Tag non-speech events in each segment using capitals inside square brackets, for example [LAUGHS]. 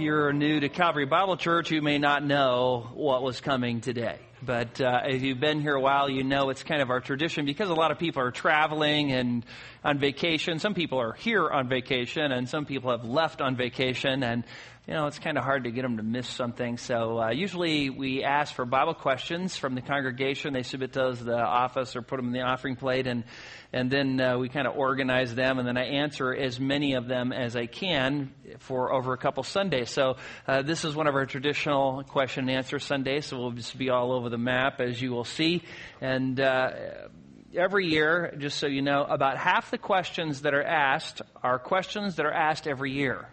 if you're new to Calvary Bible Church, you may not know what was coming today. But uh, if you've been here a while, you know it's kind of our tradition because a lot of people are traveling and on vacation. Some people are here on vacation, and some people have left on vacation. And you know, it's kind of hard to get them to miss something. So uh, usually we ask for Bible questions from the congregation. They submit those to the office or put them in the offering plate, and and then uh, we kind of organize them, and then I answer as many of them as I can for over a couple Sundays. So uh, this is one of our traditional question and answer Sundays. So we'll just be all over the map, as you will see, and. Uh, every year, just so you know, about half the questions that are asked are questions that are asked every year.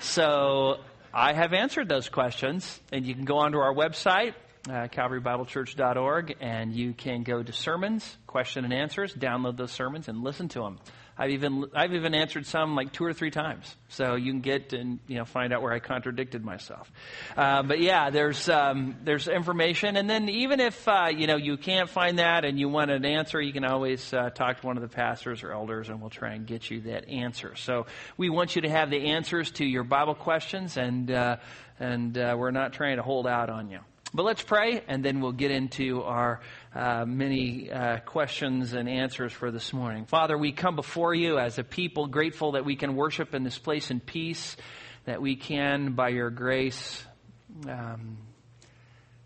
So I have answered those questions, and you can go onto our website, uh, calvarybiblechurch.org, and you can go to sermons, question and answers, download those sermons, and listen to them. I've even I've even answered some like two or three times, so you can get and you know find out where I contradicted myself. Uh, but yeah, there's um, there's information, and then even if uh, you know you can't find that and you want an answer, you can always uh, talk to one of the pastors or elders, and we'll try and get you that answer. So we want you to have the answers to your Bible questions, and uh, and uh, we're not trying to hold out on you. But let's pray, and then we'll get into our uh, many uh, questions and answers for this morning. Father, we come before you as a people, grateful that we can worship in this place in peace, that we can, by your grace, um,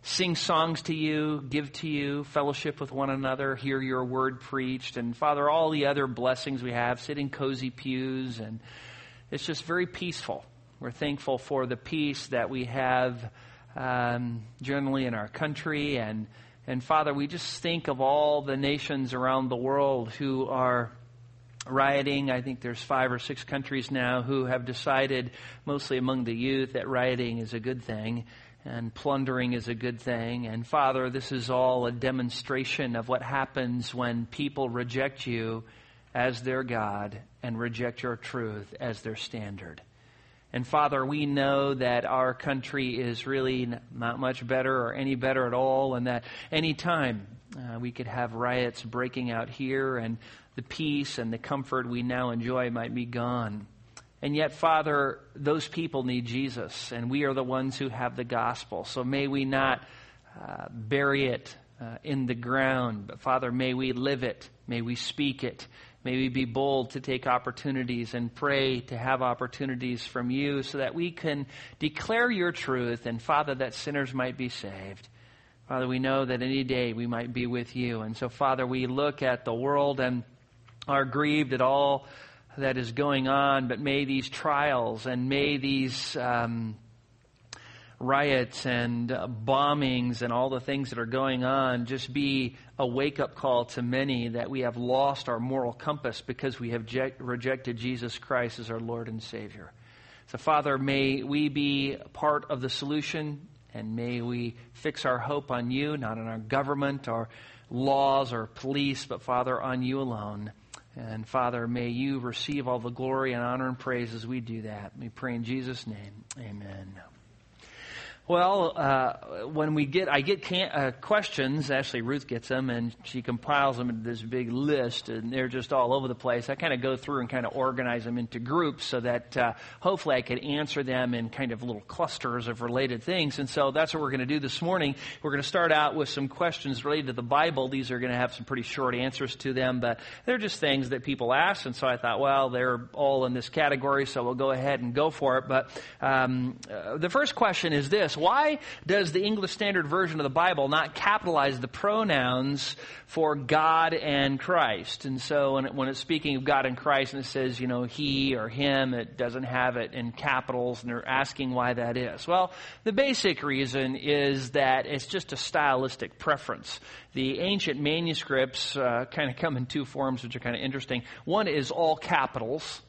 sing songs to you, give to you, fellowship with one another, hear your word preached, and Father, all the other blessings we have, sit in cozy pews, and it's just very peaceful. We're thankful for the peace that we have um, generally in our country. And, and Father, we just think of all the nations around the world who are rioting. I think there's five or six countries now who have decided, mostly among the youth, that rioting is a good thing and plundering is a good thing. And Father, this is all a demonstration of what happens when people reject you as their God and reject your truth as their standard. And Father, we know that our country is really not much better or any better at all, and that any time uh, we could have riots breaking out here, and the peace and the comfort we now enjoy might be gone. And yet, Father, those people need Jesus, and we are the ones who have the gospel. So may we not uh, bury it uh, in the ground, but Father, may we live it, may we speak it, May we be bold to take opportunities and pray to have opportunities from you so that we can declare your truth and, Father, that sinners might be saved. Father, we know that any day we might be with you. And so, Father, we look at the world and are grieved at all that is going on, but may these trials and may these um, riots and bombings and all the things that are going on just be a wake up call to many that we have lost our moral compass because we have je- rejected Jesus Christ as our Lord and Savior. So, Father, may we be part of the solution and may we fix our hope on you, not on our government or laws or police, but, Father, on you alone. And Father, may you receive all the glory and honor and praise as we do that. We pray in Jesus' name. Amen. Well, uh, when we get, I get can, uh, questions. Actually, Ruth gets them, and she compiles them into this big list, and they're just all over the place. I kind of go through and kind of organize them into groups so that uh, hopefully I can answer them in kind of little clusters of related things. And so that's what we're going to do this morning. We're going to start out with some questions related to the Bible. These are going to have some pretty short answers to them, but they're just things that people ask. And so I thought, well, they're all in this category, so we'll go ahead and go for it. But um, uh, the first question is this why does the English Standard Version of the Bible not capitalize the pronouns for God and Christ? And so when, it, when it's speaking of God and Christ and it says, you know, he or him, it doesn't have it in capitals, and they're asking why that is. Well, the basic reason is that it's just a stylistic preference. The ancient manuscripts uh, kind of come in two forms, which are kind of interesting. One is all capitals.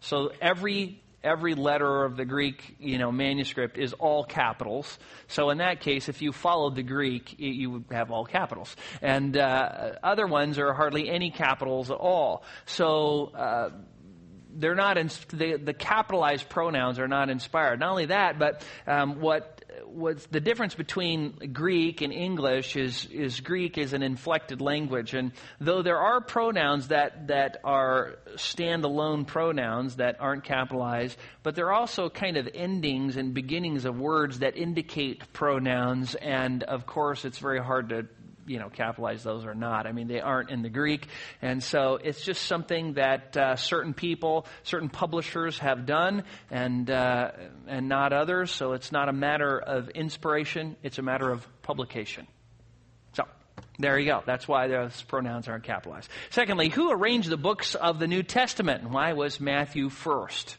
So every every letter of the Greek, you know, manuscript is all capitals. So in that case, if you followed the Greek, you would have all capitals. And uh, other ones are hardly any capitals at all. So uh, they're not in, the, the capitalized pronouns are not inspired. Not only that, but um, what the difference between Greek and English is, is Greek is an inflected language. And though there are pronouns that, that are standalone pronouns that aren't capitalized, but there are also kind of endings and beginnings of words that indicate pronouns. And of course, it's very hard to you know, capitalize those or not. I mean, they aren't in the Greek. And so it's just something that uh, certain people, certain publishers have done and, uh, and not others. So it's not a matter of inspiration, it's a matter of publication. So there you go. That's why those pronouns aren't capitalized. Secondly, who arranged the books of the New Testament? And why was Matthew first?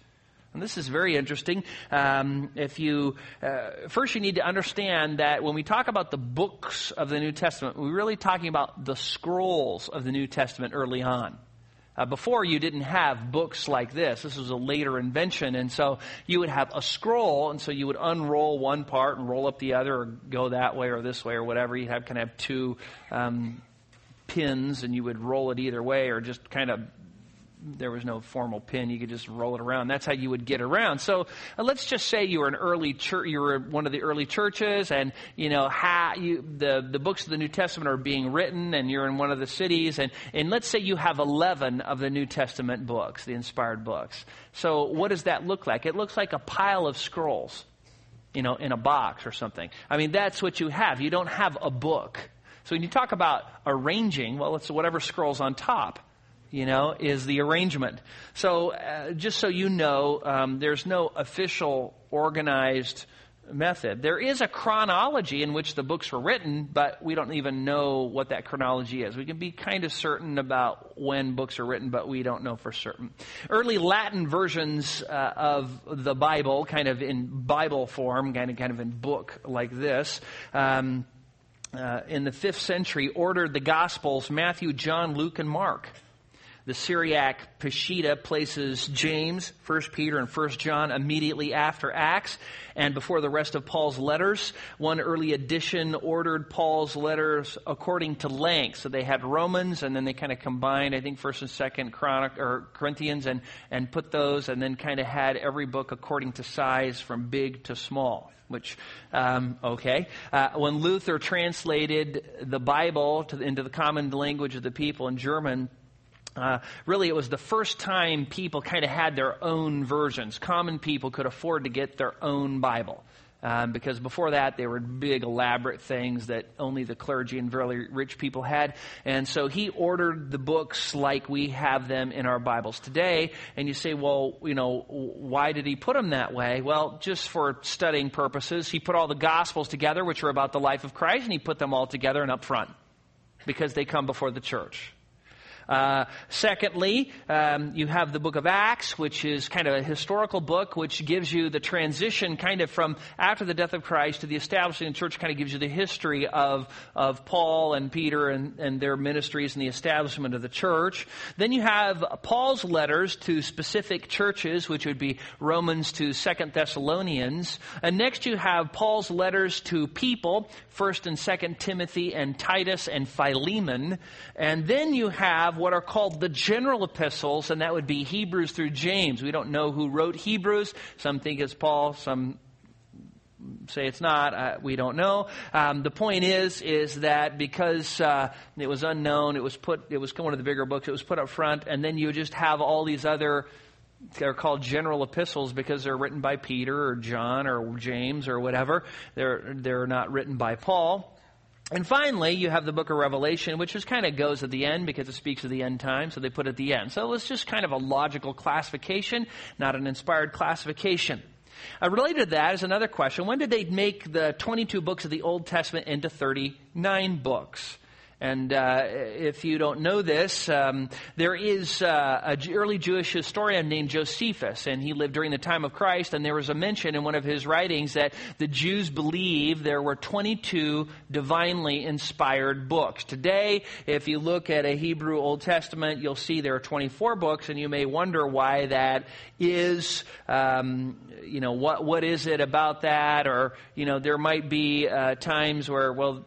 And this is very interesting. Um, if you uh, first, you need to understand that when we talk about the books of the New Testament, we're really talking about the scrolls of the New Testament early on. Uh, before you didn't have books like this. This was a later invention, and so you would have a scroll, and so you would unroll one part and roll up the other, or go that way or this way or whatever. You have kind of two um, pins, and you would roll it either way, or just kind of there was no formal pin. You could just roll it around. That's how you would get around. So uh, let's just say you were an early church, you were one of the early churches, and you know how you, the the books of the New Testament are being written, and you're in one of the cities, and and let's say you have eleven of the New Testament books, the inspired books. So what does that look like? It looks like a pile of scrolls, you know, in a box or something. I mean, that's what you have. You don't have a book. So when you talk about arranging, well, it's whatever scrolls on top you know, is the arrangement. So, uh, just so you know, um, there's no official organized method. There is a chronology in which the books were written, but we don't even know what that chronology is. We can be kind of certain about when books are written, but we don't know for certain. Early Latin versions uh, of the Bible, kind of in Bible form, kind of kind of in book like this. Um, uh, in the fifth century, ordered the Gospels Matthew, John, Luke, and Mark. The Syriac Peshitta places James, 1 Peter, and 1 John immediately after Acts and before the rest of Paul's letters. One early edition ordered Paul's letters according to length. So they had Romans and then they kind of combined, I think, 1st and 2nd Chronic, or Corinthians and, and put those and then kind of had every book according to size from big to small which um, okay uh, when luther translated the bible to, into the common language of the people in german uh, really, it was the first time people kind of had their own versions. Common people could afford to get their own Bible. Um, because before that, they were big, elaborate things that only the clergy and very rich people had. And so he ordered the books like we have them in our Bibles today. And you say, well, you know, why did he put them that way? Well, just for studying purposes, he put all the Gospels together, which are about the life of Christ, and he put them all together and up front because they come before the church. Uh, secondly, um, you have the book of Acts, which is kind of a historical book, which gives you the transition kind of from after the death of Christ to the establishing of the church, kind of gives you the history of, of Paul and Peter and, and their ministries and the establishment of the church. Then you have Paul's letters to specific churches, which would be Romans to Second Thessalonians. And next you have Paul's letters to people, First and Second Timothy and Titus and Philemon. And then you have what are called the general epistles, and that would be Hebrews through James. We don't know who wrote Hebrews. Some think it's Paul, some say it's not. Uh, we don't know. Um, the point is, is that because uh, it was unknown, it was put, it was one of the bigger books. It was put up front, and then you just have all these other. They're called general epistles because they're written by Peter or John or James or whatever. They're they're not written by Paul. And finally, you have the book of Revelation, which just kind of goes at the end because it speaks of the end time, so they put it at the end. So it's just kind of a logical classification, not an inspired classification. Uh, related to that is another question. When did they make the 22 books of the Old Testament into 39 books? And uh, if you don't know this, um, there is uh, an early Jewish historian named Josephus, and he lived during the time of Christ. And there was a mention in one of his writings that the Jews believe there were 22 divinely inspired books. Today, if you look at a Hebrew Old Testament, you'll see there are 24 books, and you may wonder why that is. Um, you know, what what is it about that? Or you know, there might be uh, times where well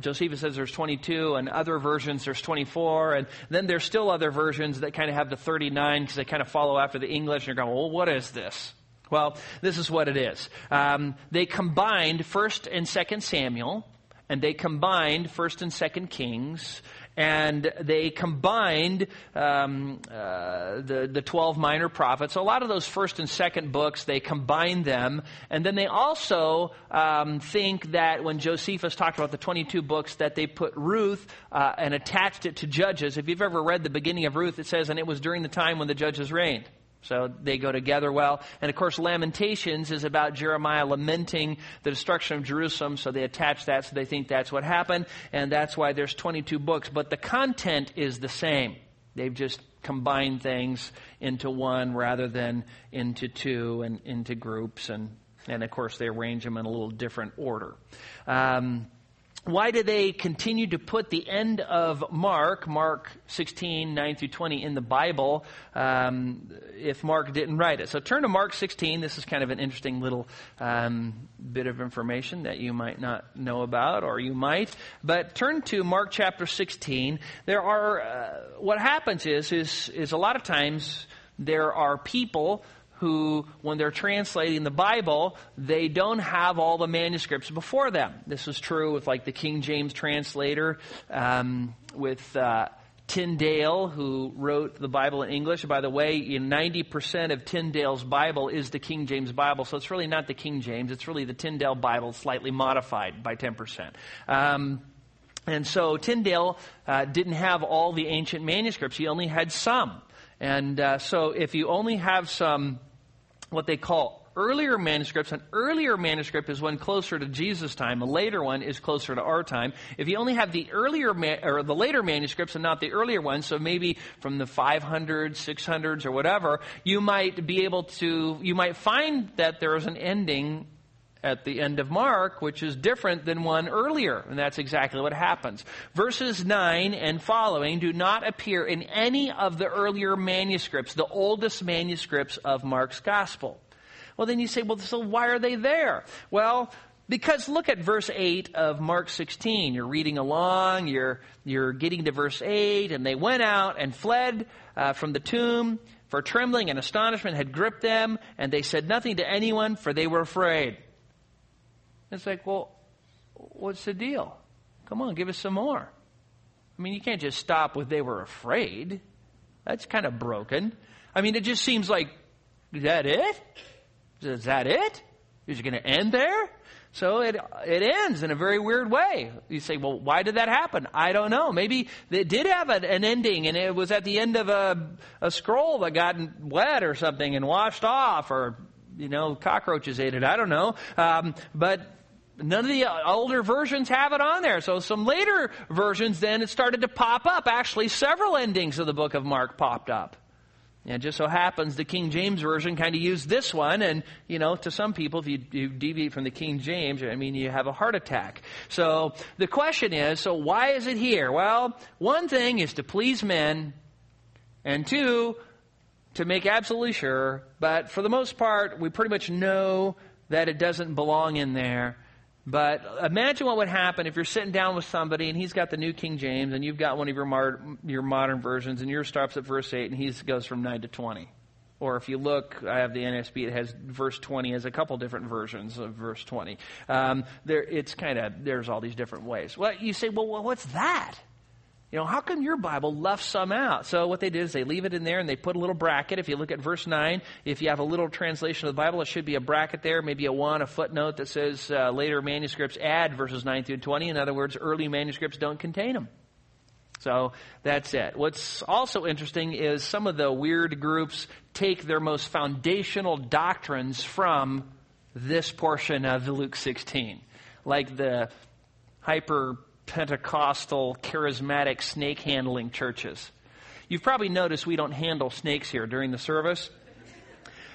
Josephus says there's 22, and other versions there's 24, and then there's still other versions that kind of have the 39 because they kind of follow after the English, and you're going, well, what is this? Well, this is what it is. Um, they combined First and Second Samuel, and they combined First and Second Kings, and they combined um, uh, the the twelve minor prophets. So a lot of those first and second books, they combined them, and then they also um, think that when Josephus talked about the twenty two books, that they put Ruth uh, and attached it to Judges. If you've ever read the beginning of Ruth, it says, "And it was during the time when the judges reigned." So they go together well. And of course, Lamentations is about Jeremiah lamenting the destruction of Jerusalem. So they attach that. So they think that's what happened. And that's why there's 22 books. But the content is the same. They've just combined things into one rather than into two and into groups. And, and of course, they arrange them in a little different order. Um, why do they continue to put the end of Mark, Mark 16, 9 through 20, in the Bible um, if Mark didn't write it? So turn to Mark 16. This is kind of an interesting little um, bit of information that you might not know about, or you might. But turn to Mark chapter 16. There are, uh, what happens is, is, is a lot of times there are people who, when they're translating the Bible, they don't have all the manuscripts before them. This was true with like the King James translator, um, with uh, Tyndale, who wrote the Bible in English. By the way, 90% of Tyndale's Bible is the King James Bible, so it's really not the King James, it's really the Tyndale Bible, slightly modified by 10%. Um, and so Tyndale uh, didn't have all the ancient manuscripts, he only had some. And uh, so if you only have some, what they call earlier manuscripts, an earlier manuscript is one closer to Jesus' time. A later one is closer to our time. If you only have the earlier ma- or the later manuscripts and not the earlier ones, so maybe from the 500s, 600s, or whatever, you might be able to. You might find that there is an ending at the end of Mark, which is different than one earlier. And that's exactly what happens. Verses 9 and following do not appear in any of the earlier manuscripts, the oldest manuscripts of Mark's gospel. Well, then you say, well, so why are they there? Well, because look at verse 8 of Mark 16. You're reading along, you're, you're getting to verse 8, and they went out and fled uh, from the tomb, for trembling and astonishment had gripped them, and they said nothing to anyone, for they were afraid. It's like, well, what's the deal? Come on, give us some more. I mean, you can't just stop with they were afraid. That's kind of broken. I mean, it just seems like, is that it? Is that it? Is it going to end there? So it, it ends in a very weird way. You say, well, why did that happen? I don't know. Maybe it did have an, an ending and it was at the end of a, a scroll that got wet or something and washed off or, you know, cockroaches ate it. I don't know. Um, but None of the older versions have it on there. So some later versions then it started to pop up. Actually, several endings of the book of Mark popped up. And it just so happens the King James Version kind of used this one, and, you know, to some people, if you, you, deviate from the King James, I mean, you have a heart attack. So the question is, so why is it here? Well, one thing is to please men, and two, to make absolutely sure, but for the most part, we pretty much know that it doesn't belong in there. But imagine what would happen if you're sitting down with somebody and he's got the New King James and you've got one of your, mar- your modern versions and yours stops at verse 8 and he goes from 9 to 20. Or if you look, I have the NSB, it has verse 20 as a couple different versions of verse 20. Um, there, it's kind of, there's all these different ways. Well, you say, well, what's that? You know, how come your Bible left some out? So what they did is they leave it in there and they put a little bracket. If you look at verse 9, if you have a little translation of the Bible, it should be a bracket there, maybe a 1, a footnote that says uh, later manuscripts add verses 9 through 20. In other words, early manuscripts don't contain them. So that's it. What's also interesting is some of the weird groups take their most foundational doctrines from this portion of Luke 16. Like the hyper Pentecostal, charismatic, snake handling churches. You've probably noticed we don't handle snakes here during the service.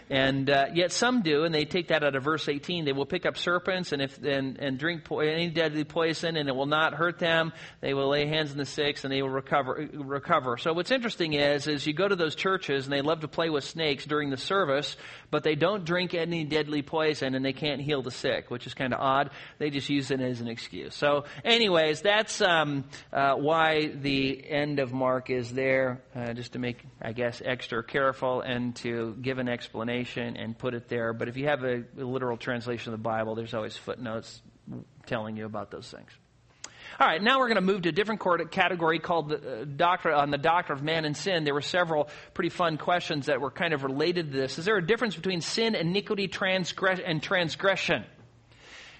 And uh, yet some do, and they take that out of verse 18. They will pick up serpents and if and, and drink po- any deadly poison, and it will not hurt them. They will lay hands on the sick, and they will recover. Recover. So what's interesting is, is you go to those churches, and they love to play with snakes during the service, but they don't drink any deadly poison, and they can't heal the sick, which is kind of odd. They just use it as an excuse. So, anyways, that's um, uh, why the end of Mark is there, uh, just to make, I guess, extra careful and to give an explanation and put it there. But if you have a, a literal translation of the Bible, there's always footnotes telling you about those things. All right, now we're going to move to a different category called the uh, doctrine on the doctrine of man and sin. There were several pretty fun questions that were kind of related to this. Is there a difference between sin, iniquity, transgress- and transgression?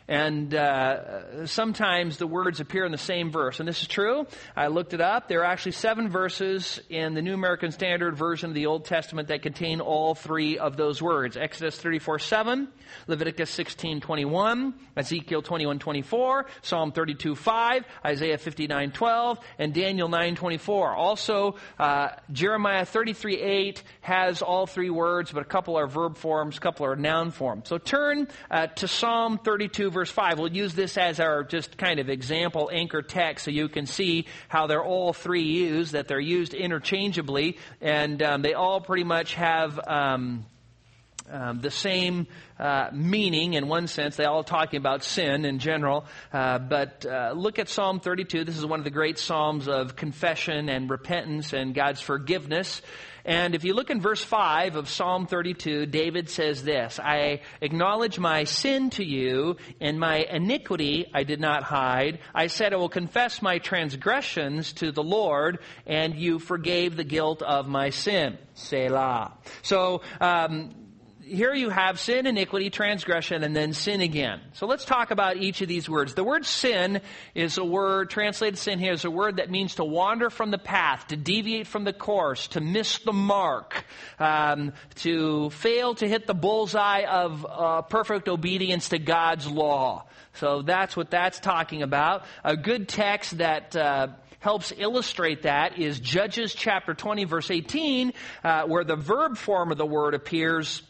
And uh, sometimes the words appear in the same verse. And this is true. I looked it up. There are actually seven verses in the New American Standard Version of the Old Testament that contain all three of those words. Exodus 34 7, Leviticus 16 21, Ezekiel 21 24, Psalm 32 5, Isaiah 59 12, and Daniel 9 24. Also, uh, Jeremiah 33 8 has all three words, but a couple are verb forms, a couple are noun forms. So turn uh, to Psalm 32 verse 5. We'll use this as our just kind of example anchor text so you can see how they're all three used, that they're used interchangeably, and um, they all pretty much have. Um, um, the same uh, meaning in one sense. They all talking about sin in general. Uh, but uh, look at Psalm 32. This is one of the great psalms of confession and repentance and God's forgiveness. And if you look in verse 5 of Psalm 32, David says this I acknowledge my sin to you, and my iniquity I did not hide. I said, I will confess my transgressions to the Lord, and you forgave the guilt of my sin. Selah. So, um, here you have sin, iniquity, transgression, and then sin again. So let's talk about each of these words. The word sin is a word, translated sin here is a word that means to wander from the path, to deviate from the course, to miss the mark, um, to fail to hit the bullseye of uh, perfect obedience to God's law. So that's what that's talking about. A good text that uh, helps illustrate that is Judges chapter 20, verse 18, uh, where the verb form of the word appears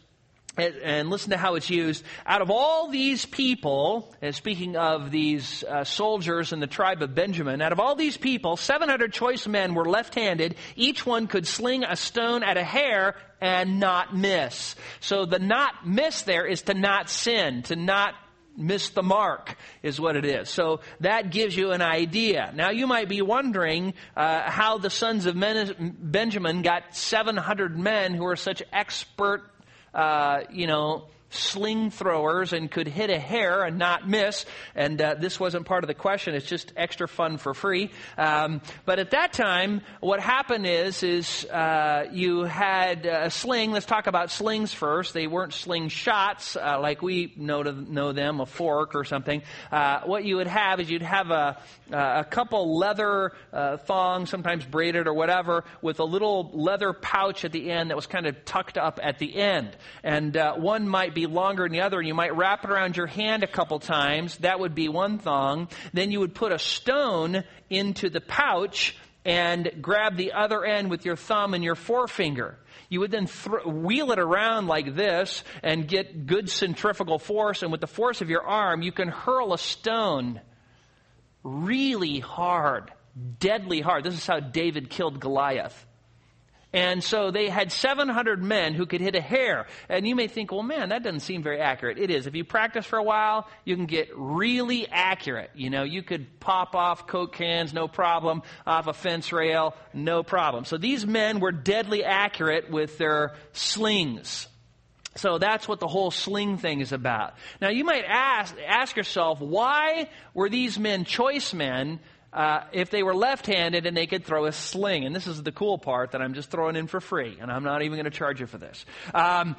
and listen to how it's used. Out of all these people, and speaking of these uh, soldiers in the tribe of Benjamin, out of all these people, 700 choice men were left handed. Each one could sling a stone at a hair and not miss. So the not miss there is to not sin, to not miss the mark is what it is. So that gives you an idea. Now you might be wondering uh, how the sons of Benjamin got 700 men who are such expert uh, you know, sling throwers and could hit a hair and not miss. And uh, this wasn't part of the question. It's just extra fun for free. Um, but at that time, what happened is, is uh, you had a sling. Let's talk about slings first. They weren't sling shots uh, like we know to know them, a fork or something. Uh, what you would have is you'd have a, a couple leather uh, thongs, sometimes braided or whatever, with a little leather pouch at the end that was kind of tucked up at the end. And uh, one might be be longer than the other, and you might wrap it around your hand a couple times. That would be one thong. Then you would put a stone into the pouch and grab the other end with your thumb and your forefinger. You would then th- wheel it around like this and get good centrifugal force, and with the force of your arm, you can hurl a stone really hard, deadly hard. This is how David killed Goliath. And so they had 700 men who could hit a hair. And you may think, well, man, that doesn't seem very accurate. It is. If you practice for a while, you can get really accurate. You know, you could pop off Coke cans, no problem, off a fence rail, no problem. So these men were deadly accurate with their slings. So that's what the whole sling thing is about. Now you might ask, ask yourself, why were these men choice men uh, if they were left-handed and they could throw a sling. And this is the cool part that I'm just throwing in for free, and I'm not even going to charge you for this. Um,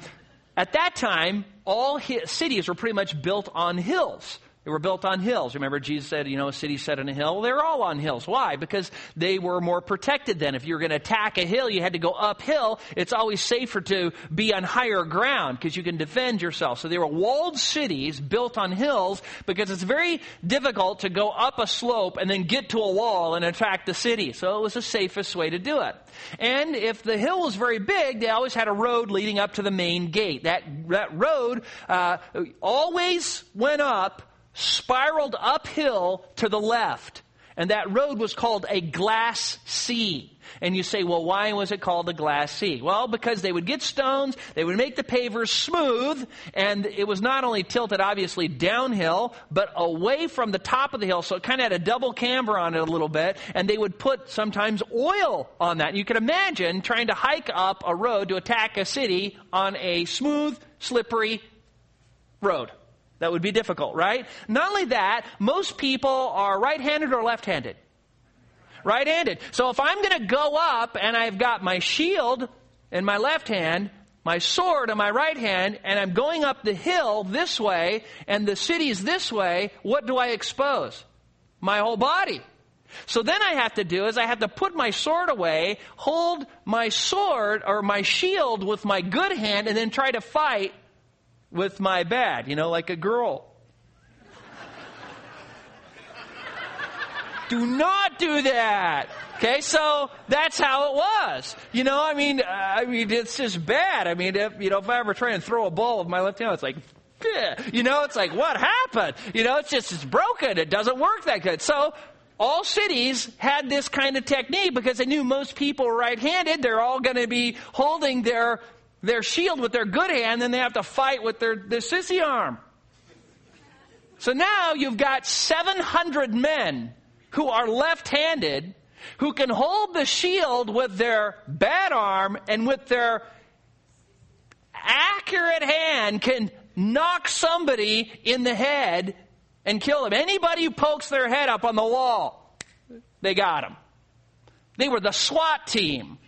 at that time, all cities were pretty much built on hills. They were built on hills. Remember, Jesus said, you know, a city set on a hill. They're all on hills. Why? Because they were more protected then. If you were going to attack a hill, you had to go uphill. It's always safer to be on higher ground because you can defend yourself. So they were walled cities built on hills because it's very difficult to go up a slope and then get to a wall and attack the city. So it was the safest way to do it. And if the hill was very big, they always had a road leading up to the main gate. That, that road uh, always went up spiraled uphill to the left. And that road was called a glacis. And you say, well, why was it called a glacis? Well, because they would get stones, they would make the pavers smooth, and it was not only tilted obviously downhill, but away from the top of the hill, so it kind of had a double camber on it a little bit, and they would put sometimes oil on that. You can imagine trying to hike up a road to attack a city on a smooth, slippery road. That would be difficult, right? Not only that, most people are right-handed or left-handed. Right-handed. So if I'm going to go up and I've got my shield in my left hand, my sword in my right hand, and I'm going up the hill this way, and the city's this way, what do I expose? My whole body. So then I have to do is I have to put my sword away, hold my sword or my shield with my good hand, and then try to fight with my bad, you know, like a girl. do not do that. Okay, so that's how it was. You know, I mean, I mean, it's just bad. I mean, if, you know, if I ever try and throw a ball with my left hand, it's like, you know, it's like, what happened? You know, it's just, it's broken. It doesn't work that good. So, all cities had this kind of technique because they knew most people were right-handed. They're all going to be holding their their shield with their good hand, then they have to fight with their, their sissy arm. So now you've got 700 men who are left-handed who can hold the shield with their bad arm and with their accurate hand can knock somebody in the head and kill them. Anybody who pokes their head up on the wall, they got them. They were the SWAT team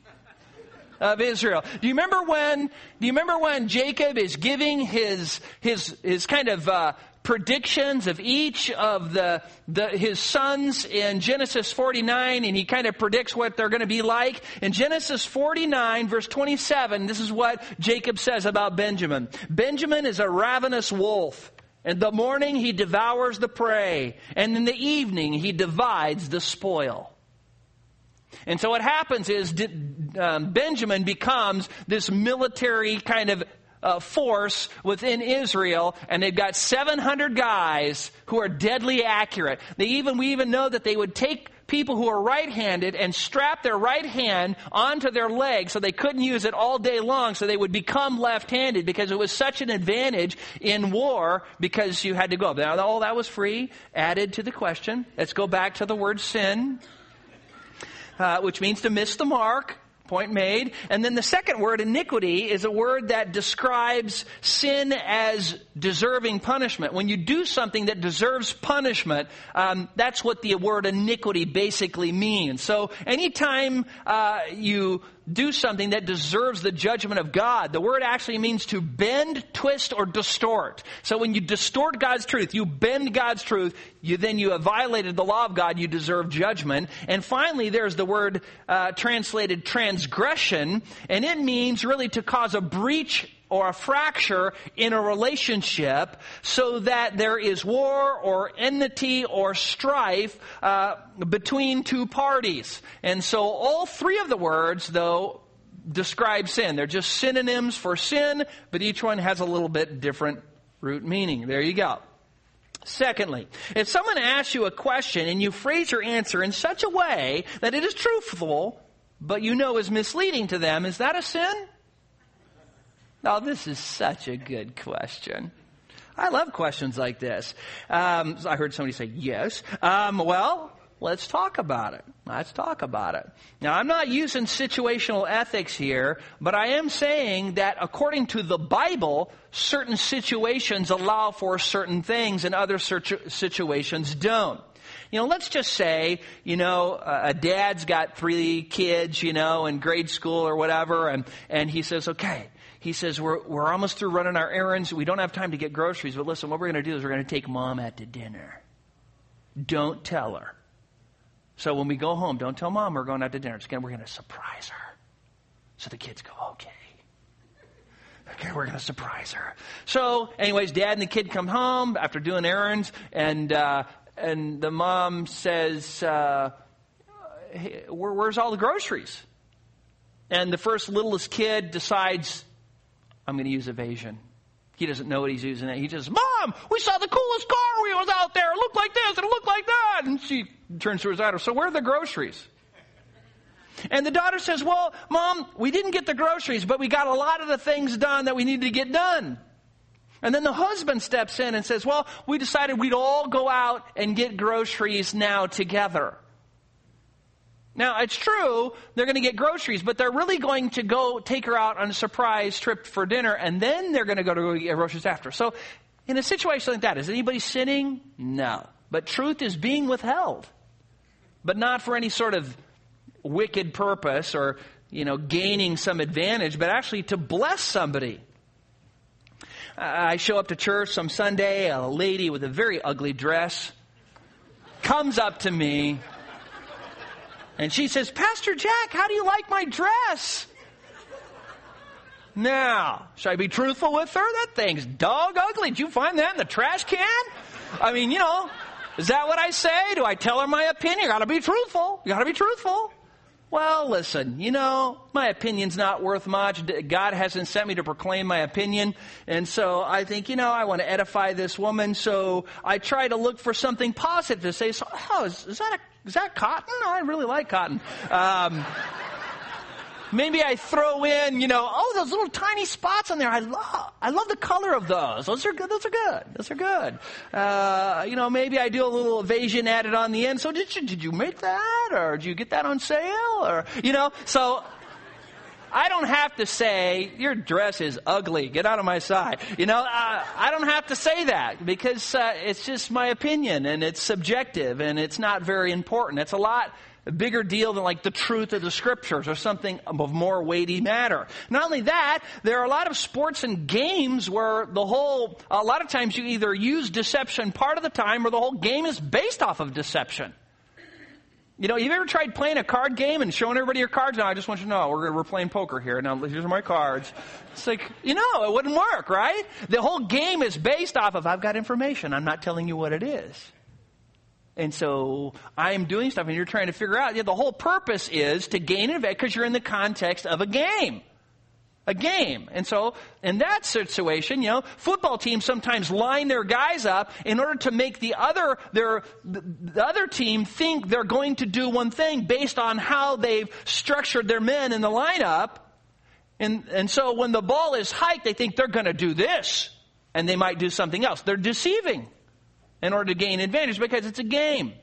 of Israel. Do you remember when? Do you remember when Jacob is giving his his his kind of uh, predictions of each of the, the his sons in Genesis 49, and he kind of predicts what they're going to be like. In Genesis 49, verse 27, this is what Jacob says about Benjamin. Benjamin is a ravenous wolf. In the morning he devours the prey, and in the evening he divides the spoil. And so what happens is um, Benjamin becomes this military kind of uh, force within Israel, and they've got 700 guys who are deadly accurate. They even we even know that they would take people who are right-handed and strap their right hand onto their leg so they couldn't use it all day long so they would become left-handed because it was such an advantage in war because you had to go. Now all that was free added to the question. Let's go back to the word sin uh, which means to miss the mark. Point made. And then the second word, iniquity, is a word that describes sin as deserving punishment. When you do something that deserves punishment, um, that's what the word iniquity basically means. So anytime uh, you do something that deserves the judgment of God. The word actually means to bend, twist, or distort. So when you distort God's truth, you bend God's truth, you then you have violated the law of God, you deserve judgment. And finally, there's the word uh, translated transgression, and it means really to cause a breach or a fracture in a relationship so that there is war or enmity or strife uh, between two parties. And so all three of the words, though, describe sin. They're just synonyms for sin, but each one has a little bit different root meaning. There you go. Secondly, if someone asks you a question and you phrase your answer in such a way that it is truthful, but you know is misleading to them, is that a sin? Now, this is such a good question. I love questions like this. Um, I heard somebody say yes. Um, well, let's talk about it. Let's talk about it. Now, I'm not using situational ethics here, but I am saying that according to the Bible, certain situations allow for certain things and other situations don't. You know, let's just say, you know, a dad's got three kids, you know, in grade school or whatever, and, and he says, okay, he says, we're, we're almost through running our errands. We don't have time to get groceries, but listen, what we're going to do is we're going to take mom out to dinner. Don't tell her. So when we go home, don't tell mom we're going out to dinner. Again, we're going to surprise her. So the kids go, okay. Okay, we're going to surprise her. So, anyways, dad and the kid come home after doing errands, and uh, and the mom says, uh, hey, where, "Where's all the groceries?" And the first littlest kid decides I'm going to use evasion. He doesn't know what he's using it. He just, Mom, we saw the coolest car wheels out there. It looked like this and it looked like that. And she turns to her daughter, So where are the groceries? And the daughter says, Well, Mom, we didn't get the groceries, but we got a lot of the things done that we needed to get done. And then the husband steps in and says, Well, we decided we'd all go out and get groceries now together. Now, it's true, they're going to get groceries, but they're really going to go take her out on a surprise trip for dinner, and then they're going to go to get groceries after. So, in a situation like that, is anybody sinning? No. But truth is being withheld, but not for any sort of wicked purpose or, you know, gaining some advantage, but actually to bless somebody. I show up to church some Sunday, a lady with a very ugly dress comes up to me and she says, Pastor Jack, how do you like my dress? Now, should I be truthful with her? That thing's dog ugly. Did you find that in the trash can? I mean, you know, is that what I say? Do I tell her my opinion? You gotta be truthful. You gotta be truthful. Well, listen, you know, my opinion's not worth much. God hasn't sent me to proclaim my opinion. And so I think, you know, I want to edify this woman. So I try to look for something positive to say. So, oh, is, is that a is that cotton? I really like cotton. Um, maybe I throw in, you know, oh, those little tiny spots on there. I love, I love the color of those. Those are good. Those are good. Those are good. Uh, you know, maybe I do a little evasion added on the end. So did you, did you make that or did you get that on sale or, you know, so I don't have to say, your dress is ugly. Get out of my side. You know, I, I don't have to say that because uh, it's just my opinion and it's subjective and it's not very important. It's a lot bigger deal than like the truth of the scriptures or something of more weighty matter. Not only that, there are a lot of sports and games where the whole, a lot of times you either use deception part of the time or the whole game is based off of deception. You know, you've ever tried playing a card game and showing everybody your cards? Now, I just want you to know, we're, we're playing poker here. Now, here's my cards. It's like, you know, it wouldn't work, right? The whole game is based off of, I've got information. I'm not telling you what it is. And so I'm doing stuff and you're trying to figure out, yeah, the whole purpose is to gain an advantage because you're in the context of a game a game. And so, in that situation, you know, football teams sometimes line their guys up in order to make the other, their, the other team think they're going to do one thing based on how they've structured their men in the lineup. And, and so when the ball is hiked, they think they're going to do this. And they might do something else. They're deceiving in order to gain advantage because it's a game.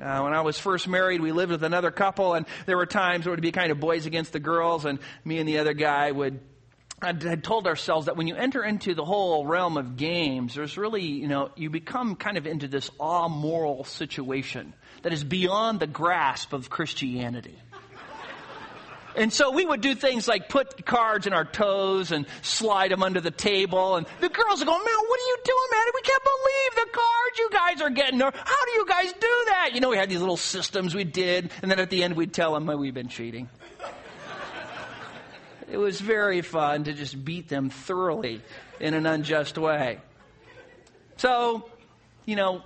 Uh, when I was first married, we lived with another couple, and there were times where it would be kind of boys against the girls, and me and the other guy would I had told ourselves that when you enter into the whole realm of games, there's really, you know, you become kind of into this amoral situation that is beyond the grasp of Christianity. And so we would do things like put cards in our toes and slide them under the table. And the girls would go, man, what are you doing, man? We can't believe the cards you guys are getting. How do you guys do that? You know, we had these little systems we did. And then at the end, we'd tell them, well, we've been cheating. [LAUGHS] it was very fun to just beat them thoroughly in an unjust way. So, you know,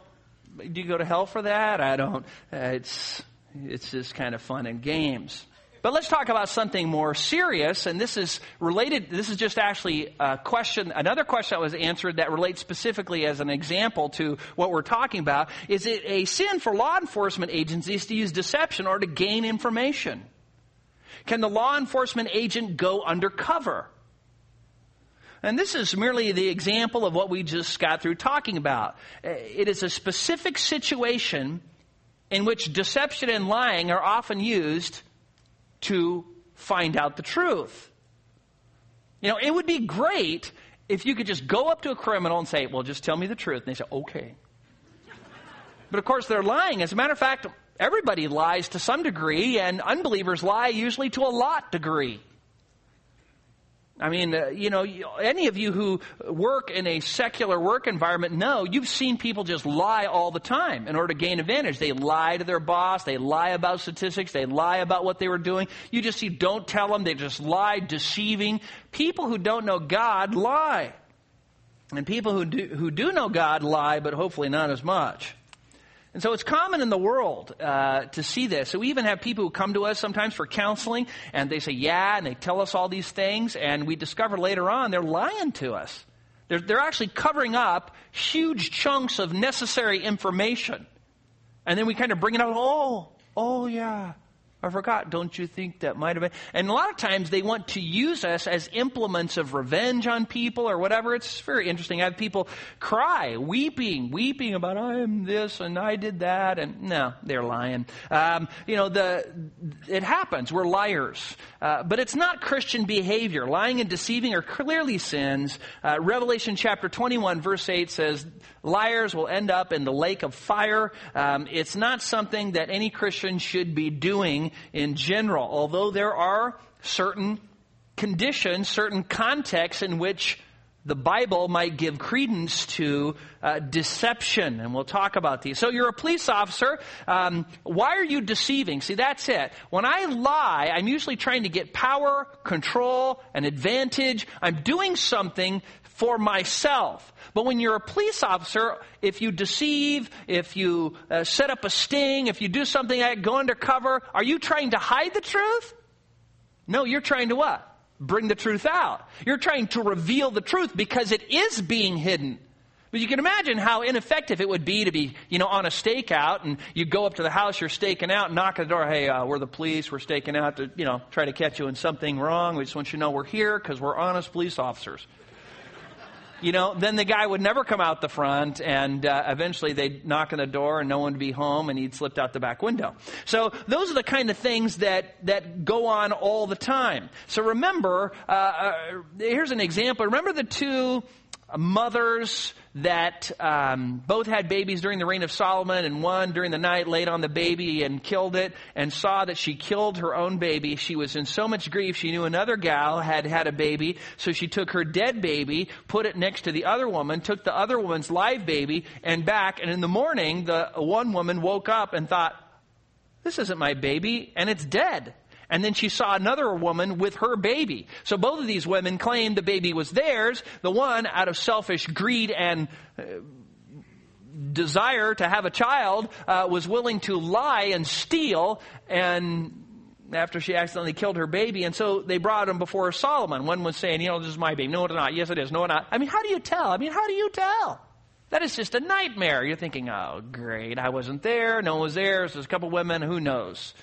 do you go to hell for that? I don't. It's, it's just kind of fun and games. But let's talk about something more serious, and this is related, this is just actually a question, another question that was answered that relates specifically as an example to what we're talking about. Is it a sin for law enforcement agencies to use deception or to gain information? Can the law enforcement agent go undercover? And this is merely the example of what we just got through talking about. Eh, it is a specific situation in which deception and lying are often used to find out the truth. You know, it would be great if you could just go up to a criminal and say, well, just tell me the truth. And they say, okay. But of course, they're lying. As a matter of fact, everybody lies to some degree, and unbelievers lie usually to a lot degree. I mean, uh, you know, any of you who work in a secular work environment know you've seen people just lie all the time in order to gain advantage. They lie to their boss, they lie about statistics, they lie about what they were doing. You just see, don't tell them, they just lie, deceiving. People who don't know God lie. And people who do, who do know God lie, but hopefully not as much. And so it's common in the world uh, to see this. So we even have people who come to us sometimes for counseling, and they say, yeah, and they tell us all these things, and we discover later on they're lying to us. They're, they're actually covering up huge chunks of necessary information. And then we kind of bring it out, oh, oh yeah, I forgot. Don't you think that might have been? And a lot of times they want to use us as implements of revenge on people or whatever. It's very interesting. I have people cry, weeping, weeping about I am this and I did that, and no, they're lying. Um, you know, the it happens. We're liars, uh, but it's not Christian behavior. Lying and deceiving are clearly sins. Uh, Revelation chapter twenty-one, verse eight says, "Liars will end up in the lake of fire." Um, it's not something that any Christian should be doing in general, although there are certain conditions, certain contexts in which the Bible might give credence to uh, deception, and we'll talk about these. So you're a police officer. Um, why are you deceiving? See, that's it. When I lie, I'm usually trying to get power, control, an advantage. I'm doing something for myself. But when you're a police officer, if you deceive, if you uh, set up a sting, if you do something like go undercover, are you trying to hide the truth? No, you're trying to what? Bring the truth out. You're trying to reveal the truth because it is being hidden. But you can imagine how ineffective it would be to be, you know, on a stakeout and you go up to the house you're staking out, knock on the door, hey, uh, we're the police, we're staking out to, you know, try to catch you in something wrong. We just want you to know we're here because we're honest police officers you know, then the guy would never come out the front, and uh, eventually they'd knock on the door, and no one would be home, and he'd slipped out the back window. So those are the kind of things that that go on all the time. So remember, uh, uh, here's an example. Remember the two mothers that um, both had babies during the reign of Solomon, and one during the night laid on the baby and killed it, and saw that she killed her own baby. She was in so much grief, she knew another gal had had a baby, so she took her dead baby, put it next to the other woman, took the other woman's live baby, and back. And in the morning, the one woman woke up and thought, "This isn't my baby, and it's dead." And then she saw another woman with her baby. So both of these women claimed the baby was theirs. The one, out of selfish greed and uh, desire to have a child, uh, was willing to lie and steal and after she accidentally killed her baby. And so they brought him before Solomon. One was saying, you know, this is my baby. No, it's not. Yes, it is. No, it's not. I mean, how do you tell? I mean, how do you tell? That is just a nightmare. You're thinking, oh, great. I wasn't there. No one was there. So there's a couple women. Who knows?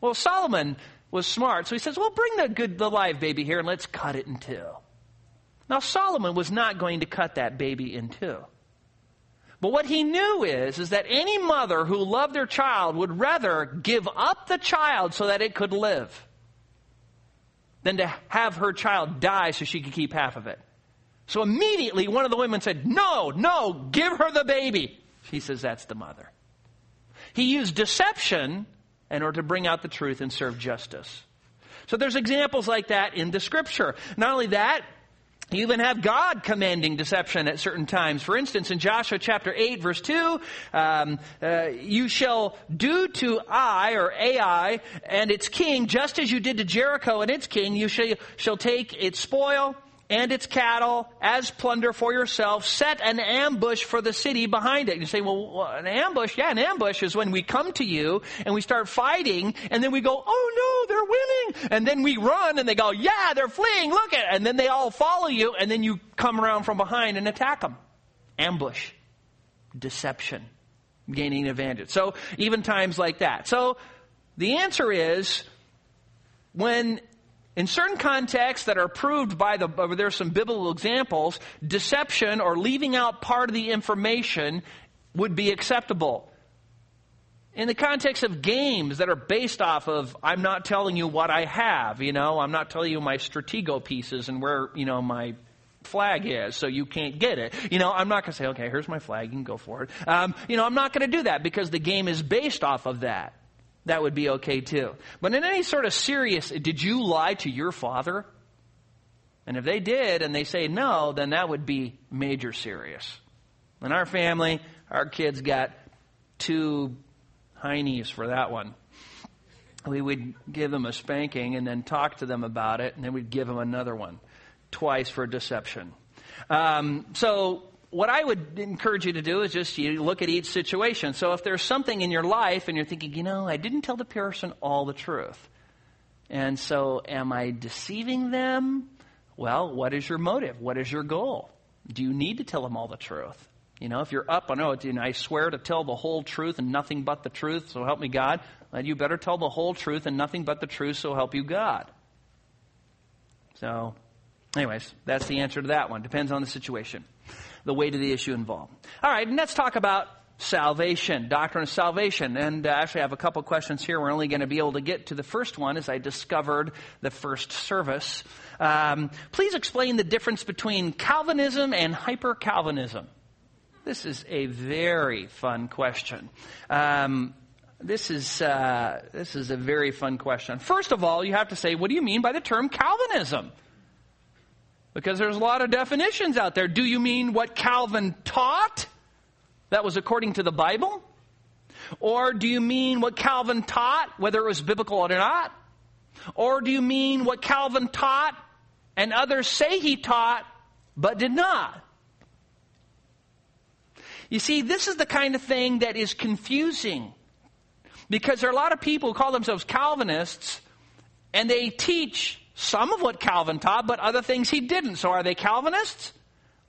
Well, Solomon was smart. So he says, well, bring the good, the live baby here and let's cut it in two. Now Solomon was not going to cut that baby in two. But what he knew is, is that any mother who loved their child would rather give up the child so that it could live than to have her child die so she could keep half of it. So immediately one of the women said, no, no, give her the baby. He says, that's the mother. He used deception in order to bring out the truth and serve justice. So there's examples like that in the scripture. Not only that, you even have God commanding deception at certain times. For instance, in Joshua chapter 8 verse 2, um, uh, you shall do to Ai or Ai and its king just as you did to Jericho and its king. You shall, shall take its spoil and its cattle as plunder for yourself. Set an ambush for the city behind it. You say, well, an ambush? Yeah, an ambush is when we come to you and we start fighting and then we go, oh no, they're winning. And then we run and they go, yeah, they're fleeing. Look at it. And then they all follow you and then you come around from behind and attack them. Ambush. Deception. Gaining advantage. So even times like that. So the answer is when in certain contexts that are proved by the, there are some biblical examples, deception or leaving out part of the information would be acceptable. In the context of games that are based off of, I'm not telling you what I have, you know, I'm not telling you my stratego pieces and where, you know, my flag is, so you can't get it. You know, I'm not going to say, okay, here's my flag, you can go for it. Um, you know, I'm not going to do that because the game is based off of that that would be okay too. But in any sort of serious, did you lie to your father? And if they did and they say no, then that would be major serious. In our family, our kids got two heinies for that one. We would give them a spanking and then talk to them about it, and then we'd give them another one, twice for deception. Um, so what I would encourage you to do is just you look at each situation. So if there's something in your life and you're thinking, you know, I didn't tell the person all the truth. And so am I deceiving them? Well, what is your motive? What is your goal? Do you need to tell them all the truth? You know, if you're up, I know, oh, you know, I swear to tell the whole truth and nothing but the truth, so help me God. You better tell the whole truth and nothing but the truth, so help you God. So, anyways, that's the answer to that one. Depends on the situation, the weight of the issue involved. All right, and let's talk about salvation, doctrine of salvation. And uh, actually, I have a couple questions here. We're only going to be able to get to the first one as I discovered the first service. Um, please explain the difference between Calvinism and hyper Calvinism. This is a very fun question. Um, this is uh, this is a very fun question. First of all, you have to say, what do you mean by the term Calvinism? Because there's a lot of definitions out there. Do you mean what Calvin taught? That was according to the Bible? Or do you mean what Calvin taught, whether it was biblical or not? Or do you mean what Calvin taught and others say he taught but did not? You see, this is the kind of thing that is confusing. Because there are a lot of people who call themselves Calvinists and they teach some of what Calvin taught, but other things he didn't. So are they Calvinists?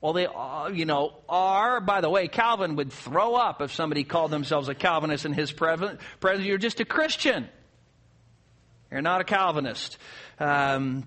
Well, they, uh, you know, are. By the way, Calvin would throw up if somebody called themselves a Calvinist in his presence. You're just a Christian. You're not a Calvinist. Um,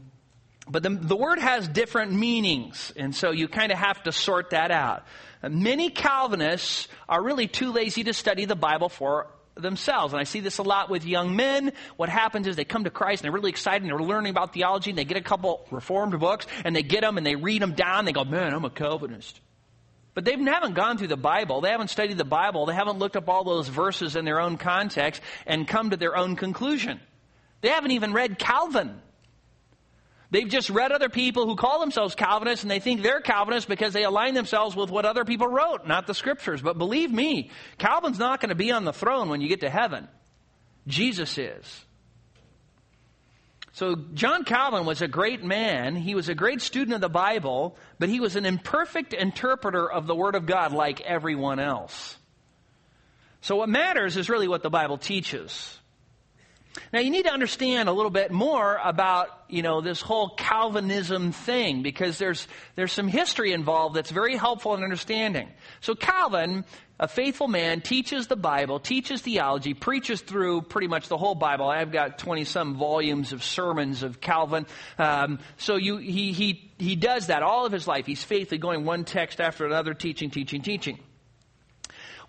but the, the word has different meanings, and so you kind of have to sort that out. Many Calvinists are really too lazy to study the Bible for themselves. And I see this a lot with young men. What happens is they come to Christ and they're really excited and they're learning about theology and they get a couple reformed books and they get them and they read them down. They go, man, I'm a Calvinist. But they haven't gone through the Bible. They haven't studied the Bible. They haven't looked up all those verses in their own context and come to their own conclusion. They haven't even read Calvin. They've just read other people who call themselves Calvinists and they think they're Calvinists because they align themselves with what other people wrote, not the scriptures. But believe me, Calvin's not going to be on the throne when you get to heaven. Jesus is. So John Calvin was a great man. He was a great student of the Bible, but he was an imperfect interpreter of the Word of God like everyone else. So what matters is really what the Bible teaches. Now you need to understand a little bit more about, you know, this whole Calvinism thing because there's, there's some history involved that's very helpful in understanding. So Calvin, a faithful man, teaches the Bible, teaches theology, preaches through pretty much the whole Bible. I've got 20 some volumes of sermons of Calvin. Um, so you, he, he, he does that all of his life. He's faithfully going one text after another, teaching, teaching, teaching.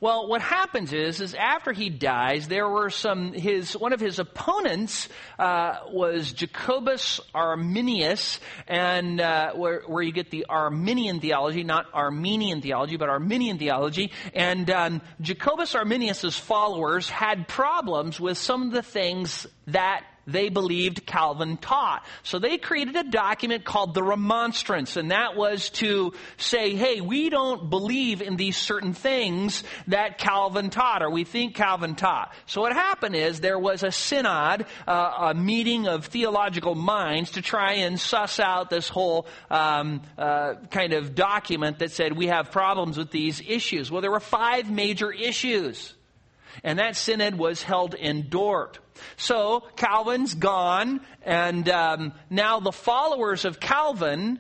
Well, what happens is, is after he dies, there were some, his, one of his opponents, uh, was Jacobus Arminius, and, uh, where, where you get the Arminian theology, not Armenian theology, but Arminian theology. And, um, Jacobus Arminius's followers had problems with some of the things that they believed Calvin taught. So they created a document called the Remonstrance, and that was to say, hey, we don't believe in these certain things that Calvin taught, or we think Calvin taught. So what happened is there was a synod, uh, a meeting of theological minds to try and suss out this whole um, uh, kind of document that said we have problems with these issues. Well, there were five major issues. And that synod was held in Dort. So Calvin's gone, and um, now the followers of Calvin,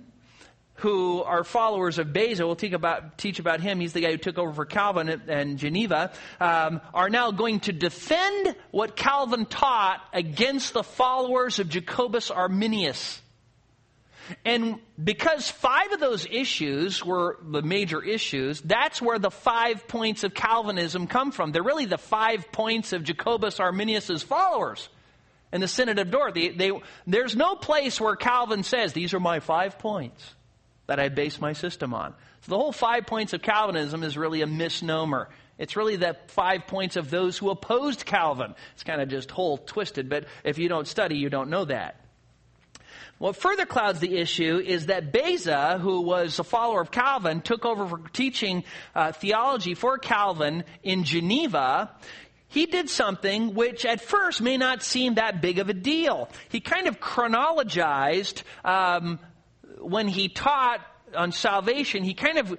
who are followers of Beza, we'll teach about, teach about him, he's the guy who took over for Calvin in Geneva, um, are now going to defend what Calvin taught against the followers of Jacobus Arminius. And because five of those issues were the major issues, that's where the five points of Calvinism come from. They're really the five points of Jacobus Arminius' followers in the Synod of Dort. They, they, there's no place where Calvin says, these are my five points that I base my system on. So the whole five points of Calvinism is really a misnomer. It's really the five points of those who opposed Calvin. It's kind of just whole twisted, but if you don't study, you don't know that. What further clouds the issue is that Beza, who was a follower of Calvin, took over for teaching uh, theology for Calvin in Geneva. He did something which at first may not seem that big of a deal. He kind of chronologized um, when he taught on salvation. He kind of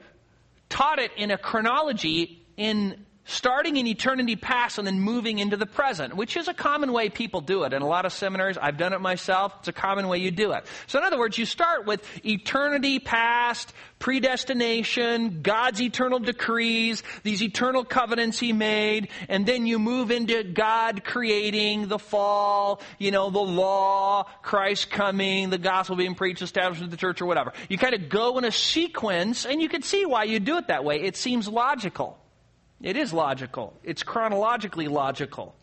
taught it in a chronology in starting in eternity past and then moving into the present, which is a common way people do it. In a lot of seminaries, I've done it myself. It's a common way you do it. So in other words, you start with eternity past, predestination, God's eternal decrees, these eternal covenants he made, and then you move into God creating the fall, you know, the law, Christ coming, the gospel being preached, establishment of the church or whatever. You kind of go in a sequence and you can see why you do it that way. It seems logical. It is logical. It's chronologically logical.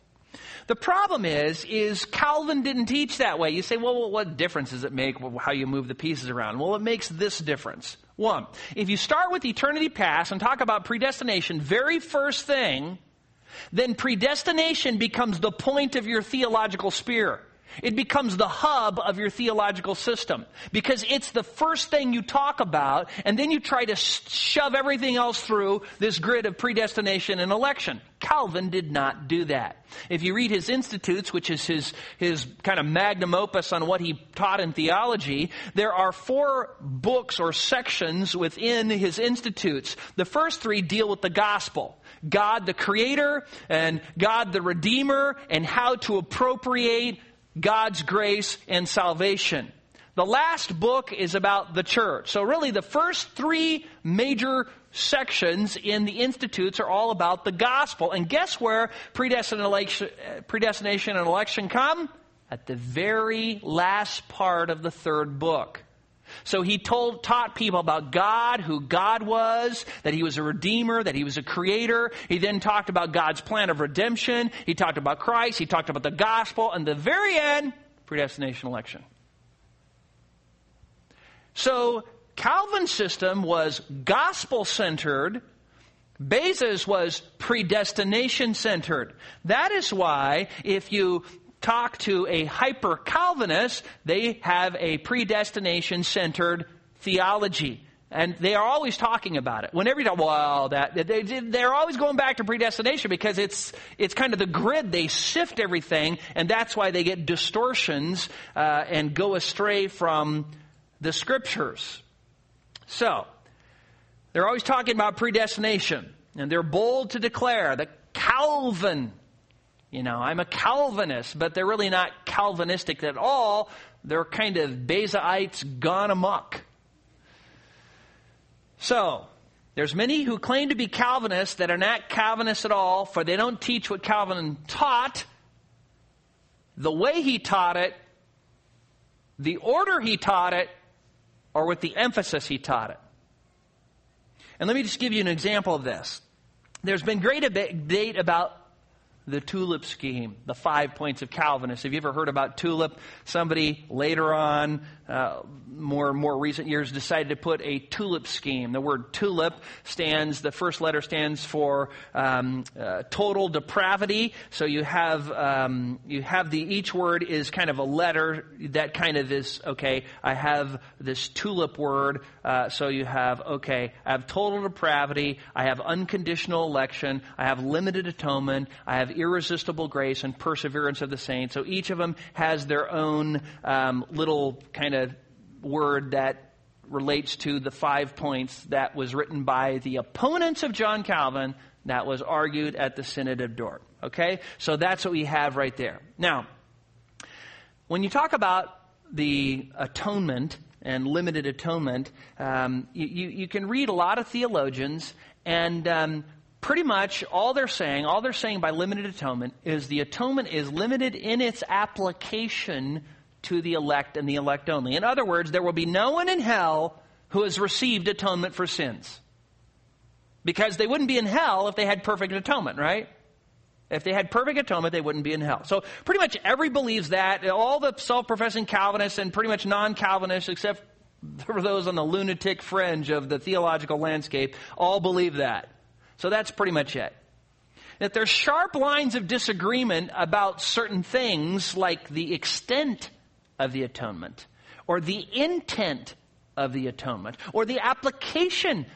The problem is, is Calvin didn't teach that way. You say, well, what difference does it make how you move the pieces around? Well, it makes this difference. One, if you start with eternity past and talk about predestination, very first thing, then predestination becomes the point of your theological spear. It becomes the hub of your theological system because it's the first thing you talk about and then you try to shove everything else through this grid of predestination and election. Calvin did not do that. If you read his Institutes, which is his, his kind of magnum opus on what he taught in theology, there are four books or sections within his Institutes. The first three deal with the gospel. God the Creator and God the Redeemer and how to appropriate God's grace and salvation. The last book is about the church. So really the first three major sections in the institutes are all about the gospel. And guess where eh, predestination and election come? At the very last part of the third book. So he told, taught people about God, who God was, that he was a redeemer, that he was a creator. He then talked about God's plan of redemption. He talked about Christ. He talked about the gospel. And the very end, predestination election. So Calvin's system was gospel centered. Beza's was predestination centered. That is why if you talk to a hyper Calvinist, they have a predestination centered theology. And they are always talking about it. Whenever you talk, well, that they, they're always going back to predestination because it's it's kind of the grid. They sift everything, and that's why they get distortions uh, and go astray from the scriptures. So they're always talking about predestination, and they're bold to declare that Calvin you know, I'm a Calvinist, but they're really not Calvinistic at all. They're kind of Bezaites gone amok. So, there's many who claim to be Calvinists that are not Calvinists at all, for they don't teach what Calvin taught, the way he taught it, the order he taught it, or with the emphasis he taught it. And let me just give you an example of this. There's been great debate about the tulip scheme, the five points of Calvinists. Have you ever heard about tulip? Somebody later on, uh, more more recent years, decided to put a tulip scheme. The word tulip stands. The first letter stands for um, uh, total depravity. So you have um, you have the each word is kind of a letter that kind of is okay. I have this tulip word. Uh, so you have okay. I have total depravity. I have unconditional election. I have limited atonement. I have irresistible grace and perseverance of the saints. So each of them has their own um, little kind of word that relates to the five points that was written by the opponents of John Calvin that was argued at the Synod of Dort. Okay? So that's what we have right there. Now, when you talk about the atonement and limited atonement, um, you, you, you, can read a lot of theologians, and um, pretty much all they're saying, all they're saying by limited atonement is the atonement is limited in its application to the elect and the elect only. In other words, there will be no one in hell who has received atonement for sins. Because they wouldn't be in hell if they had perfect atonement, right? If they had perfect atonement, they wouldn't be in hell. So pretty much every believes that. All the self-professing Calvinists and pretty much non-Calvinists, except for those on the lunatic fringe of the theological landscape, all believe that. So that's pretty much it. That there's sharp lines of disagreement about certain things like the extent of the atonement, or the intent of the atonement, or the application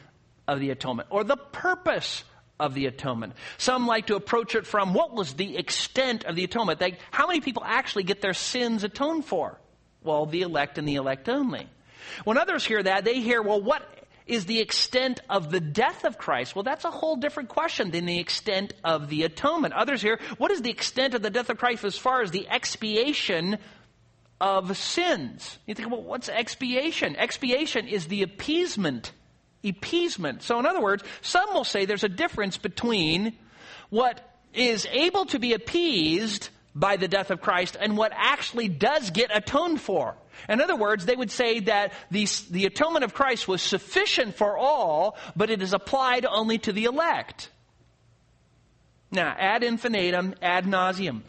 of the atonement, or the purpose of the atonement. Some like to approach it from what was the extent of the atonement? Like, how many people actually get their sins atoned for? Well, the elect and the elect only. When others hear that, they hear, well, what is the extent of the death of Christ. Well, that's a whole different question than the extent of the atonement. Others hear, what is the extent of the death of Christ as far as the expiation of sins? You think, well, what's expiation? Expiation is the appeasement. Appeasement. So, in other words, some will say there's a difference between what is able to be appeased by the death of Christ and what actually does get atoned for. In other words, they would say that the, the atonement of Christ was sufficient for all, but it is applied only to the elect. Now, ad infinitum, ad nauseum.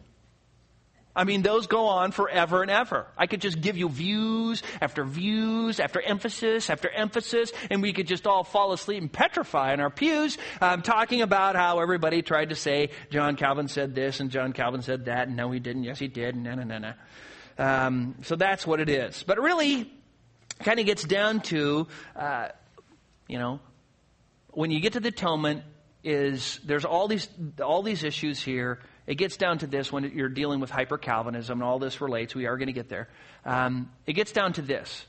I mean, those go on forever and ever. I could just give you views after views after emphasis after emphasis, and we could just all fall asleep and petrify in our pews, um, talking about how everybody tried to say John Calvin said this and John Calvin said that, and no, he didn't. Yes, he did. No, no, no, no. Um, so that's what it is. But really, kind of gets down to, uh, you know, when you get to the atonement, is there's all these all these issues here. It gets down to this when you're dealing with hyper Calvinism and all this relates. We are going to get there. Um, it gets down to this: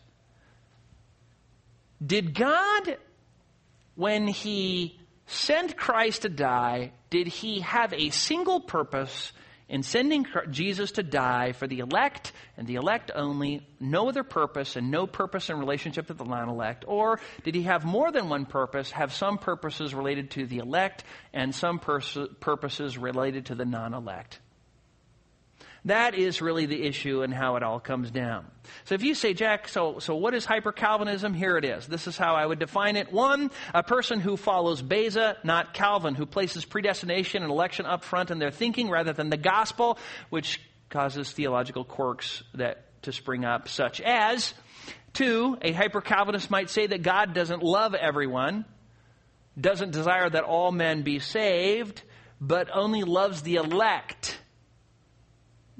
Did God, when He sent Christ to die, did He have a single purpose? In sending Jesus to die for the elect and the elect only, no other purpose and no purpose in relationship to the non elect? Or did he have more than one purpose, have some purposes related to the elect and some pers- purposes related to the non elect? That is really the issue and how it all comes down. So if you say, Jack, so, so what is hyper Calvinism? Here it is. This is how I would define it. One, a person who follows Beza, not Calvin, who places predestination and election up front in their thinking rather than the gospel, which causes theological quirks that to spring up, such as two, a hyper Calvinist might say that God doesn't love everyone, doesn't desire that all men be saved, but only loves the elect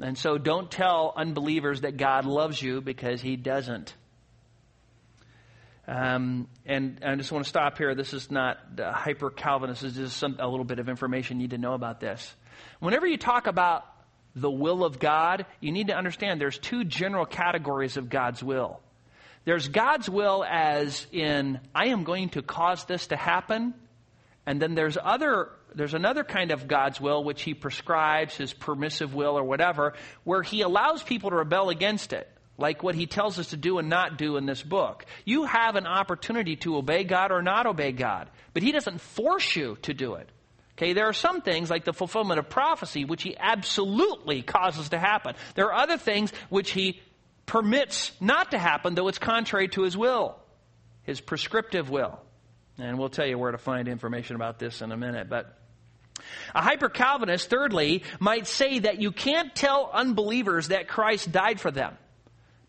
and so don't tell unbelievers that God loves you because he doesn't. Um, and, I just want to stop here. This is not uh, hyper Calvinist. This is just some, a little bit of information you need to know about this. Whenever you talk about the will of God, you need to understand there's two general categories of God's will. There's God's will as in, I am going to cause this to happen. And then there's other there's another kind of God's will which he prescribes, his permissive will or whatever, where he allows people to rebel against it, like what he tells us to do and not do in this book. You have an opportunity to obey God or not obey God, but he doesn't force you to do it. Okay, there are some things like the fulfillment of prophecy which he absolutely causes to happen. There are other things which he permits not to happen, though it's contrary to his will, his prescriptive will. And we'll tell you where to find information about this in a minute. But a hyper Calvinist, thirdly, might say that you can't tell unbelievers that Christ died for them.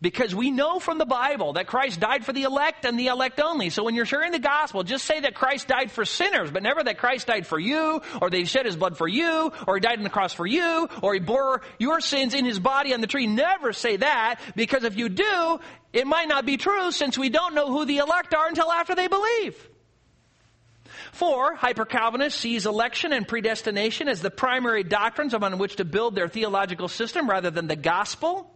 Because we know from the Bible that Christ died for the elect and the elect only. So when you're sharing the gospel, just say that Christ died for sinners, but never that Christ died for you, or that he shed his blood for you, or he died on the cross for you, or he bore your sins in his body on the tree. Never say that, because if you do, it might not be true since we don't know who the elect are until after they believe. Four, hyper Calvinists sees election and predestination as the primary doctrines upon which to build their theological system rather than the gospel.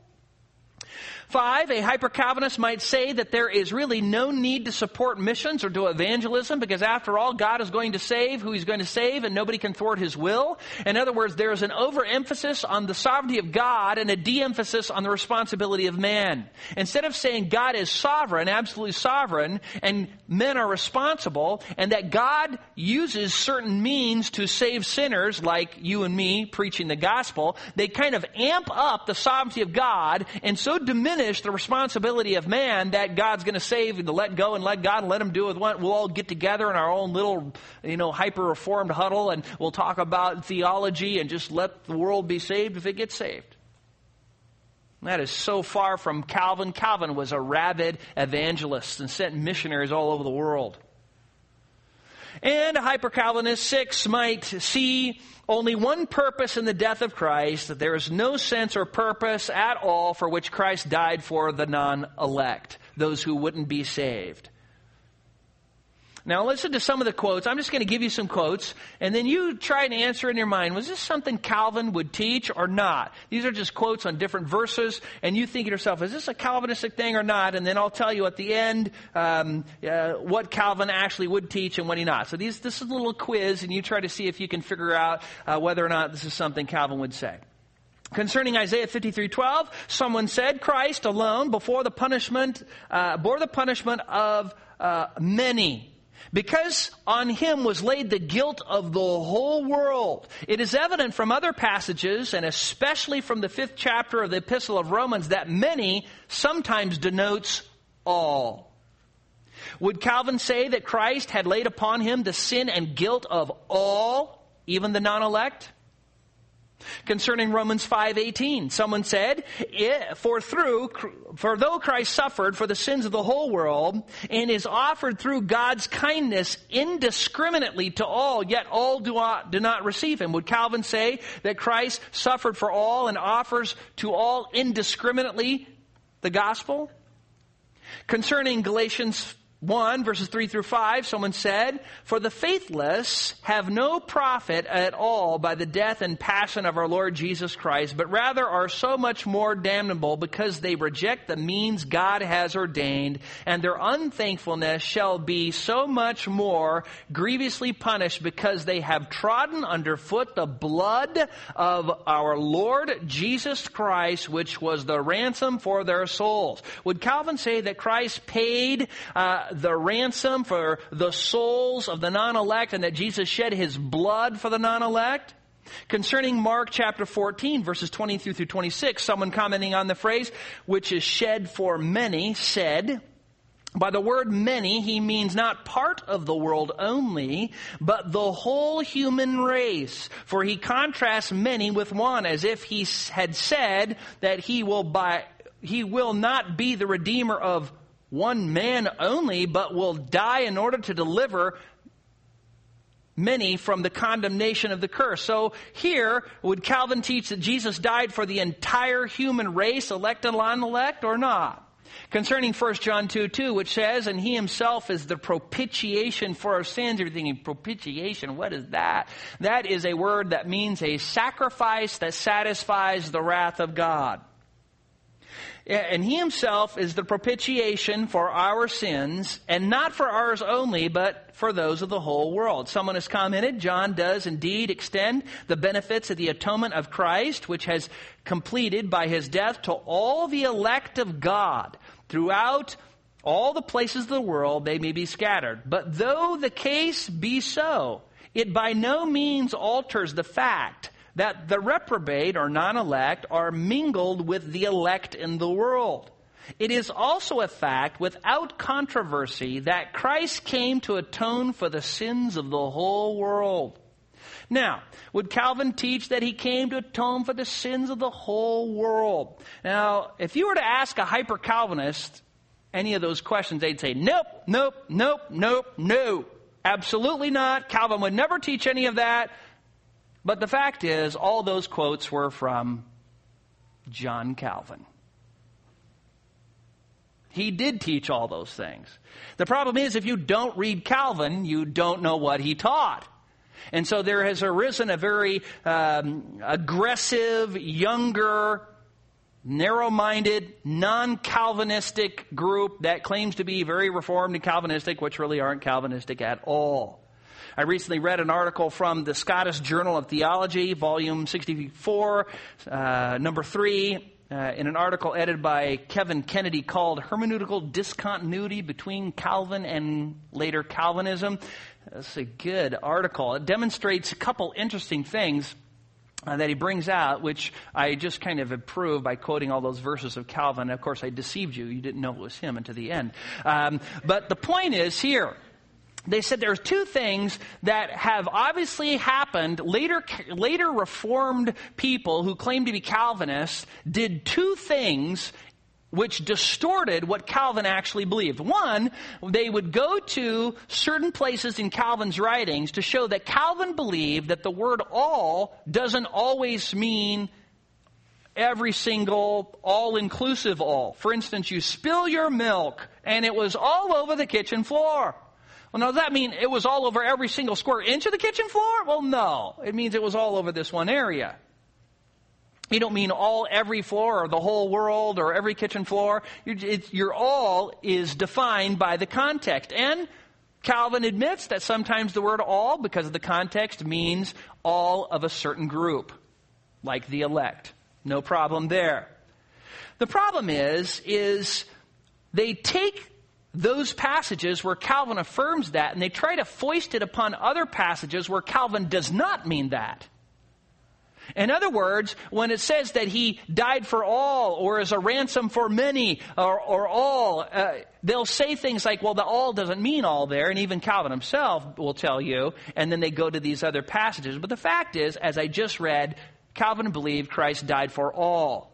Five, a hyper Calvinist might say that there is really no need to support missions or do evangelism because after all, God is going to save who he's going to save and nobody can thwart his will. In other words, there is an overemphasis on the sovereignty of God and a de-emphasis on the responsibility of man. Instead of saying God is sovereign, absolutely sovereign, and men are responsible, and that God uses certain means to save sinners like you and me preaching the gospel, they kind of amp up the sovereignty of God and so diminish the responsibility of man that God's going to save and to let go and let God and let him do with what we'll all get together in our own little, you know, hyper reformed huddle and we'll talk about theology and just let the world be saved if it gets saved. That is so far from Calvin. Calvin was a rabid evangelist and sent missionaries all over the world. And a hyper Calvinist, six, might see only one purpose in the death of Christ, that there is no sense or purpose at all for which Christ died for the non elect, those who wouldn't be saved. Now listen to some of the quotes. I'm just going to give you some quotes, and then you try and answer in your mind, was this something Calvin would teach or not? These are just quotes on different verses, and you think to yourself, is this a Calvinistic thing or not? And then I'll tell you at the end um, uh, what Calvin actually would teach and what he not. So these, this is a little quiz, and you try to see if you can figure out uh, whether or not this is something Calvin would say. Concerning Isaiah 53:12, someone said, "Christ alone before the punishment uh, bore the punishment of uh, many." Because on him was laid the guilt of the whole world. It is evident from other passages, and especially from the fifth chapter of the Epistle of Romans, that many sometimes denotes all. Would Calvin say that Christ had laid upon him the sin and guilt of all, even the non elect? Concerning Romans 5:18, someone said, "For through for though Christ suffered for the sins of the whole world and is offered through God's kindness indiscriminately to all, yet all do not, do not receive him." Would Calvin say that Christ suffered for all and offers to all indiscriminately the gospel? Concerning Galatians 1, verses 3 through 5, someone said, For the faithless have no profit at all by the death and passion of our Lord Jesus Christ, but rather are so much more damnable because they reject the means God has ordained, and their unthankfulness shall be so much more grievously punished because they have trodden underfoot the blood of our Lord Jesus Christ, which was the ransom for their souls. Would Calvin say that Christ paid uh, the ransom for the souls of the non-elect and that Jesus shed his blood for the non-elect? Concerning Mark chapter 14, verses 20 through 26, someone commenting on the phrase, which is shed for many, said, by the word many, he means not part of the world only, but the whole human race. For he contrasts many with one, as if he had said that he will by, he will not be the redeemer of one man only, but will die in order to deliver many from the condemnation of the curse. So here, would Calvin teach that Jesus died for the entire human race, elect and non-elect, or not? Concerning 1 John 2 2, which says, And he himself is the propitiation for our sins. You're thinking, propitiation, what is that? That is a word that means a sacrifice that satisfies the wrath of God. And he himself is the propitiation for our sins, and not for ours only, but for those of the whole world. Someone has commented, John does indeed extend the benefits of the atonement of Christ, which has completed by his death to all the elect of God throughout all the places of the world they may be scattered. But though the case be so, it by no means alters the fact that the reprobate or non elect are mingled with the elect in the world. It is also a fact without controversy that Christ came to atone for the sins of the whole world. Now, would Calvin teach that he came to atone for the sins of the whole world? Now, if you were to ask a hyper Calvinist any of those questions, they'd say, nope, nope, nope, nope, no. Absolutely not. Calvin would never teach any of that. But the fact is, all those quotes were from John Calvin. He did teach all those things. The problem is, if you don't read Calvin, you don't know what he taught. And so there has arisen a very um, aggressive, younger, narrow minded, non Calvinistic group that claims to be very reformed and Calvinistic, which really aren't Calvinistic at all. I recently read an article from the Scottish Journal of Theology, volume 64, uh, number 3, uh, in an article edited by Kevin Kennedy called Hermeneutical Discontinuity Between Calvin and Later Calvinism. That's a good article. It demonstrates a couple interesting things. Uh, that he brings out, which I just kind of approve by quoting all those verses of Calvin. Of course, I deceived you. You didn't know it was him until the end. Um, but the point is here they said there are two things that have obviously happened. Later, later Reformed people who claim to be Calvinists did two things which distorted what Calvin actually believed. One, they would go to certain places in Calvin's writings to show that Calvin believed that the word all doesn't always mean every single all inclusive all. For instance, you spill your milk and it was all over the kitchen floor. Well, now does that mean it was all over every single square inch of the kitchen floor? Well, no. It means it was all over this one area. You don't mean all, every floor or the whole world or every kitchen floor. your all is defined by the context. And Calvin admits that sometimes the word all, because of the context, means all of a certain group, like the elect. No problem there. The problem is, is they take those passages where Calvin affirms that and they try to foist it upon other passages where Calvin does not mean that. In other words, when it says that he died for all or as a ransom for many or, or all, uh, they'll say things like, well, the all doesn't mean all there, and even Calvin himself will tell you, and then they go to these other passages. But the fact is, as I just read, Calvin believed Christ died for all.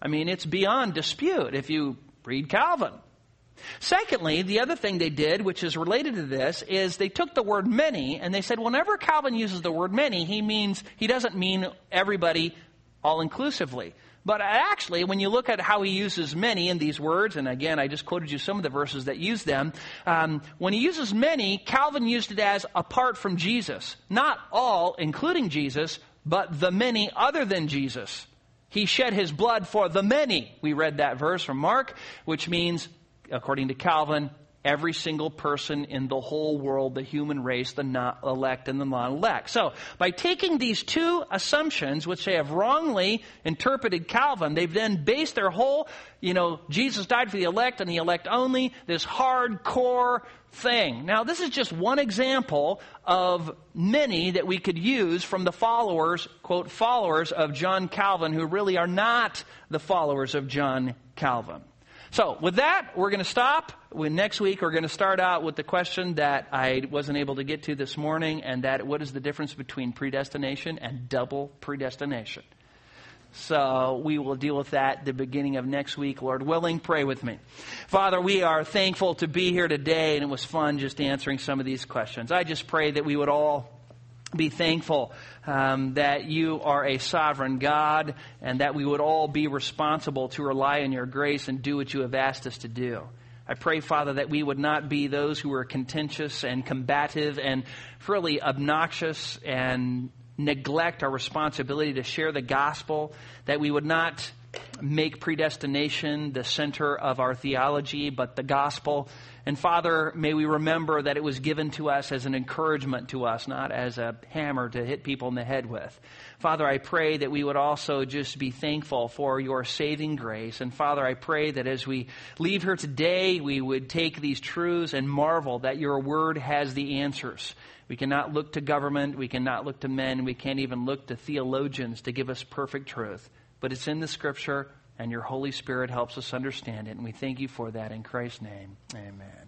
I mean, it's beyond dispute if you read Calvin. Secondly, the other thing they did, which is related to this, is they took the word many and they said whenever Calvin uses the word many, he means, he doesn't mean everybody all inclusively. But actually, when you look at how he uses many in these words, and again, I just quoted you some of the verses that use them, um, when he uses many, Calvin used it as apart from Jesus. Not all, including Jesus, but the many other than Jesus. He shed his blood for the many. We read that verse from Mark, which means according to Calvin, every single person in the whole world, the human race, the not elect and the non elect. So, by taking these two assumptions, which they have wrongly interpreted Calvin, they've then based their whole, you know, Jesus died for the elect and the elect only, this hardcore thing. Now, this is just one example of many that we could use from the followers, quote, followers of John Calvin, who really are not the followers of John Calvin. So, with that, we're going to stop. We, next week, we're going to start out with the question that I wasn't able to get to this morning, and that what is the difference between predestination and double predestination? So we will deal with that the beginning of next week, Lord willing. Pray with me. Father, we are thankful to be here today, and it was fun just answering some of these questions. I just pray that we would all be thankful um, that you are a sovereign God and that we would all be responsible to rely on your grace and do what you have asked us to do. I pray, Father, that we would not be those who are contentious and combative and really obnoxious and neglect our responsibility to share the gospel, that we would not make predestination the center of our theology, but the gospel. And Father, may we remember that it was given to us as an encouragement to us, not as a hammer to hit people in the head with. Father, I pray that we would also just be thankful for your saving grace. And Father, I pray that as we leave here today, we would take these truths and marvel that your word has the answers. We cannot look to government, we cannot look to men, we can't even look to theologians to give us perfect truth. But it's in the scripture and your Holy Spirit helps us understand it. And we thank you for that in Christ's name. Amen.